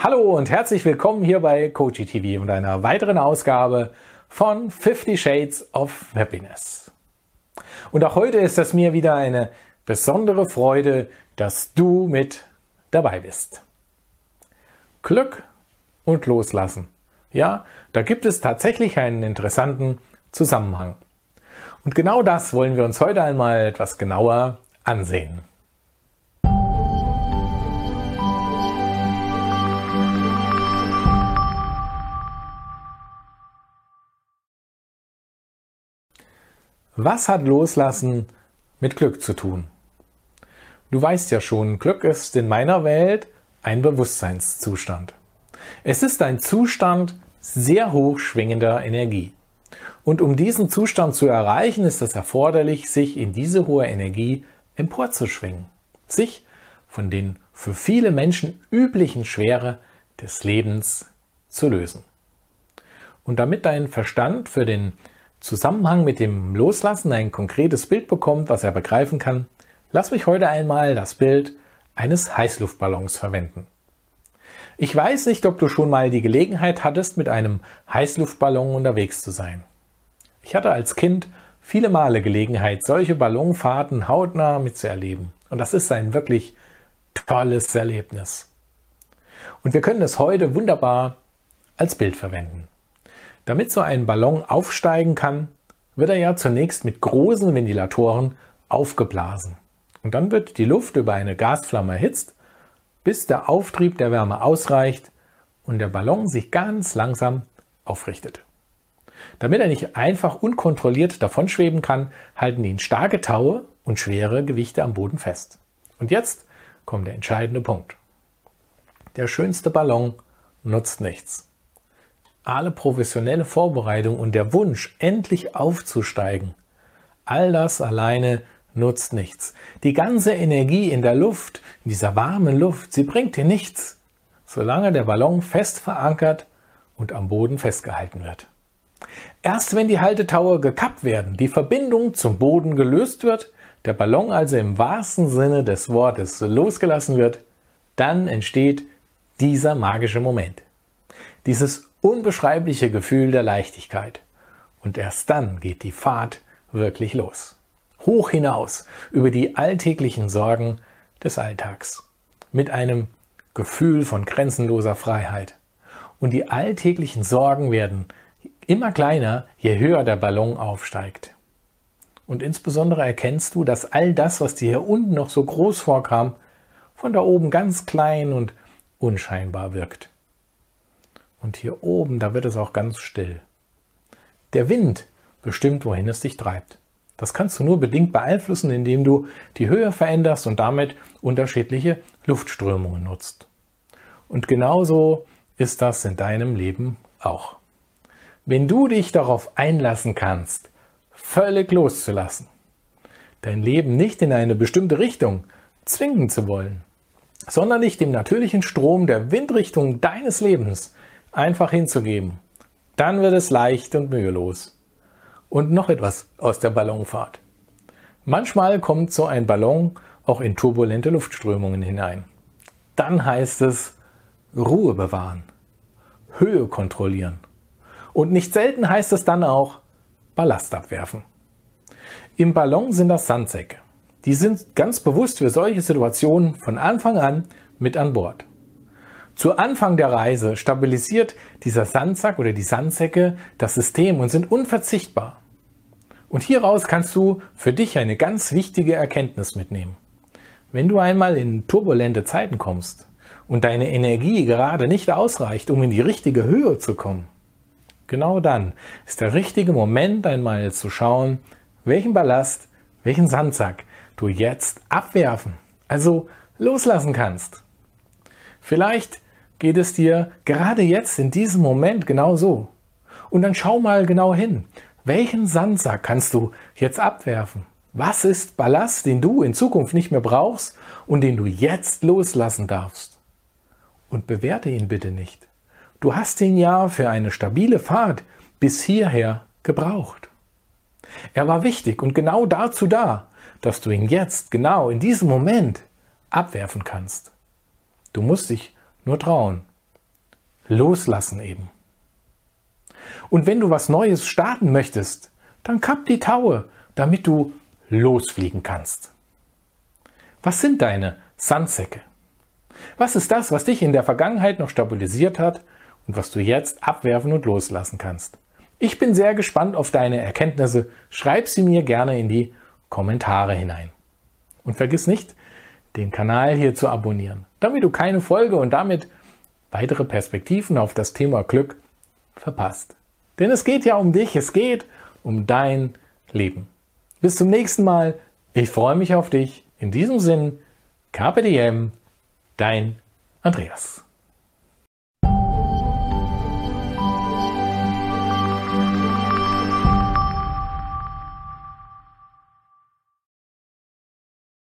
Hallo und herzlich willkommen hier bei Coachy TV und einer weiteren Ausgabe von 50 Shades of Happiness. Und auch heute ist es mir wieder eine besondere Freude, dass du mit dabei bist. Glück und Loslassen. Ja, da gibt es tatsächlich einen interessanten Zusammenhang. Und genau das wollen wir uns heute einmal etwas genauer ansehen. Was hat Loslassen mit Glück zu tun? Du weißt ja schon, Glück ist in meiner Welt ein Bewusstseinszustand. Es ist ein Zustand sehr hoch schwingender Energie. Und um diesen Zustand zu erreichen, ist es erforderlich, sich in diese hohe Energie emporzuschwingen, sich von den für viele Menschen üblichen Schwere des Lebens zu lösen. Und damit dein Verstand für den Zusammenhang mit dem Loslassen ein konkretes Bild bekommt, was er begreifen kann, lass mich heute einmal das Bild eines Heißluftballons verwenden. Ich weiß nicht, ob du schon mal die Gelegenheit hattest, mit einem Heißluftballon unterwegs zu sein. Ich hatte als Kind viele Male Gelegenheit, solche Ballonfahrten hautnah mitzuerleben. Und das ist ein wirklich tolles Erlebnis. Und wir können es heute wunderbar als Bild verwenden. Damit so ein Ballon aufsteigen kann, wird er ja zunächst mit großen Ventilatoren aufgeblasen. Und dann wird die Luft über eine Gasflamme erhitzt, bis der Auftrieb der Wärme ausreicht und der Ballon sich ganz langsam aufrichtet. Damit er nicht einfach unkontrolliert davonschweben kann, halten ihn starke Taue und schwere Gewichte am Boden fest. Und jetzt kommt der entscheidende Punkt. Der schönste Ballon nutzt nichts alle professionelle Vorbereitung und der Wunsch, endlich aufzusteigen, all das alleine nutzt nichts. Die ganze Energie in der Luft, in dieser warmen Luft, sie bringt dir nichts, solange der Ballon fest verankert und am Boden festgehalten wird. Erst wenn die Haltetaue gekappt werden, die Verbindung zum Boden gelöst wird, der Ballon also im wahrsten Sinne des Wortes losgelassen wird, dann entsteht dieser magische Moment. Dieses unbeschreibliche Gefühl der Leichtigkeit. Und erst dann geht die Fahrt wirklich los. Hoch hinaus über die alltäglichen Sorgen des Alltags. Mit einem Gefühl von grenzenloser Freiheit. Und die alltäglichen Sorgen werden immer kleiner, je höher der Ballon aufsteigt. Und insbesondere erkennst du, dass all das, was dir hier unten noch so groß vorkam, von da oben ganz klein und unscheinbar wirkt. Und hier oben, da wird es auch ganz still. Der Wind bestimmt, wohin es dich treibt. Das kannst du nur bedingt beeinflussen, indem du die Höhe veränderst und damit unterschiedliche Luftströmungen nutzt. Und genauso ist das in deinem Leben auch. Wenn du dich darauf einlassen kannst, völlig loszulassen, dein Leben nicht in eine bestimmte Richtung zwingen zu wollen, sondern dich dem natürlichen Strom der Windrichtung deines Lebens einfach hinzugeben. Dann wird es leicht und mühelos. Und noch etwas aus der Ballonfahrt. Manchmal kommt so ein Ballon auch in turbulente Luftströmungen hinein. Dann heißt es Ruhe bewahren, Höhe kontrollieren. Und nicht selten heißt es dann auch Ballast abwerfen. Im Ballon sind das Sandsäcke. Die sind ganz bewusst für solche Situationen von Anfang an mit an Bord. Zu Anfang der Reise stabilisiert dieser Sandsack oder die Sandsäcke das System und sind unverzichtbar. Und hieraus kannst du für dich eine ganz wichtige Erkenntnis mitnehmen. Wenn du einmal in turbulente Zeiten kommst und deine Energie gerade nicht ausreicht, um in die richtige Höhe zu kommen, genau dann ist der richtige Moment einmal zu schauen, welchen Ballast, welchen Sandsack du jetzt abwerfen, also loslassen kannst. Vielleicht geht es dir gerade jetzt in diesem Moment genau so. Und dann schau mal genau hin. Welchen Sandsack kannst du jetzt abwerfen? Was ist Ballast, den du in Zukunft nicht mehr brauchst und den du jetzt loslassen darfst? Und bewerte ihn bitte nicht. Du hast ihn ja für eine stabile Fahrt bis hierher gebraucht. Er war wichtig und genau dazu da, dass du ihn jetzt, genau in diesem Moment, abwerfen kannst. Du musst dich nur trauen. Loslassen eben. Und wenn du was Neues starten möchtest, dann kapp die Taue, damit du losfliegen kannst. Was sind deine Sandsäcke? Was ist das, was dich in der Vergangenheit noch stabilisiert hat und was du jetzt abwerfen und loslassen kannst? Ich bin sehr gespannt auf deine Erkenntnisse. Schreib sie mir gerne in die Kommentare hinein. Und vergiss nicht, den Kanal hier zu abonnieren, damit du keine Folge und damit weitere Perspektiven auf das Thema Glück verpasst. Denn es geht ja um dich, es geht um dein Leben. Bis zum nächsten Mal. Ich freue mich auf dich. In diesem Sinn, Diem, dein Andreas.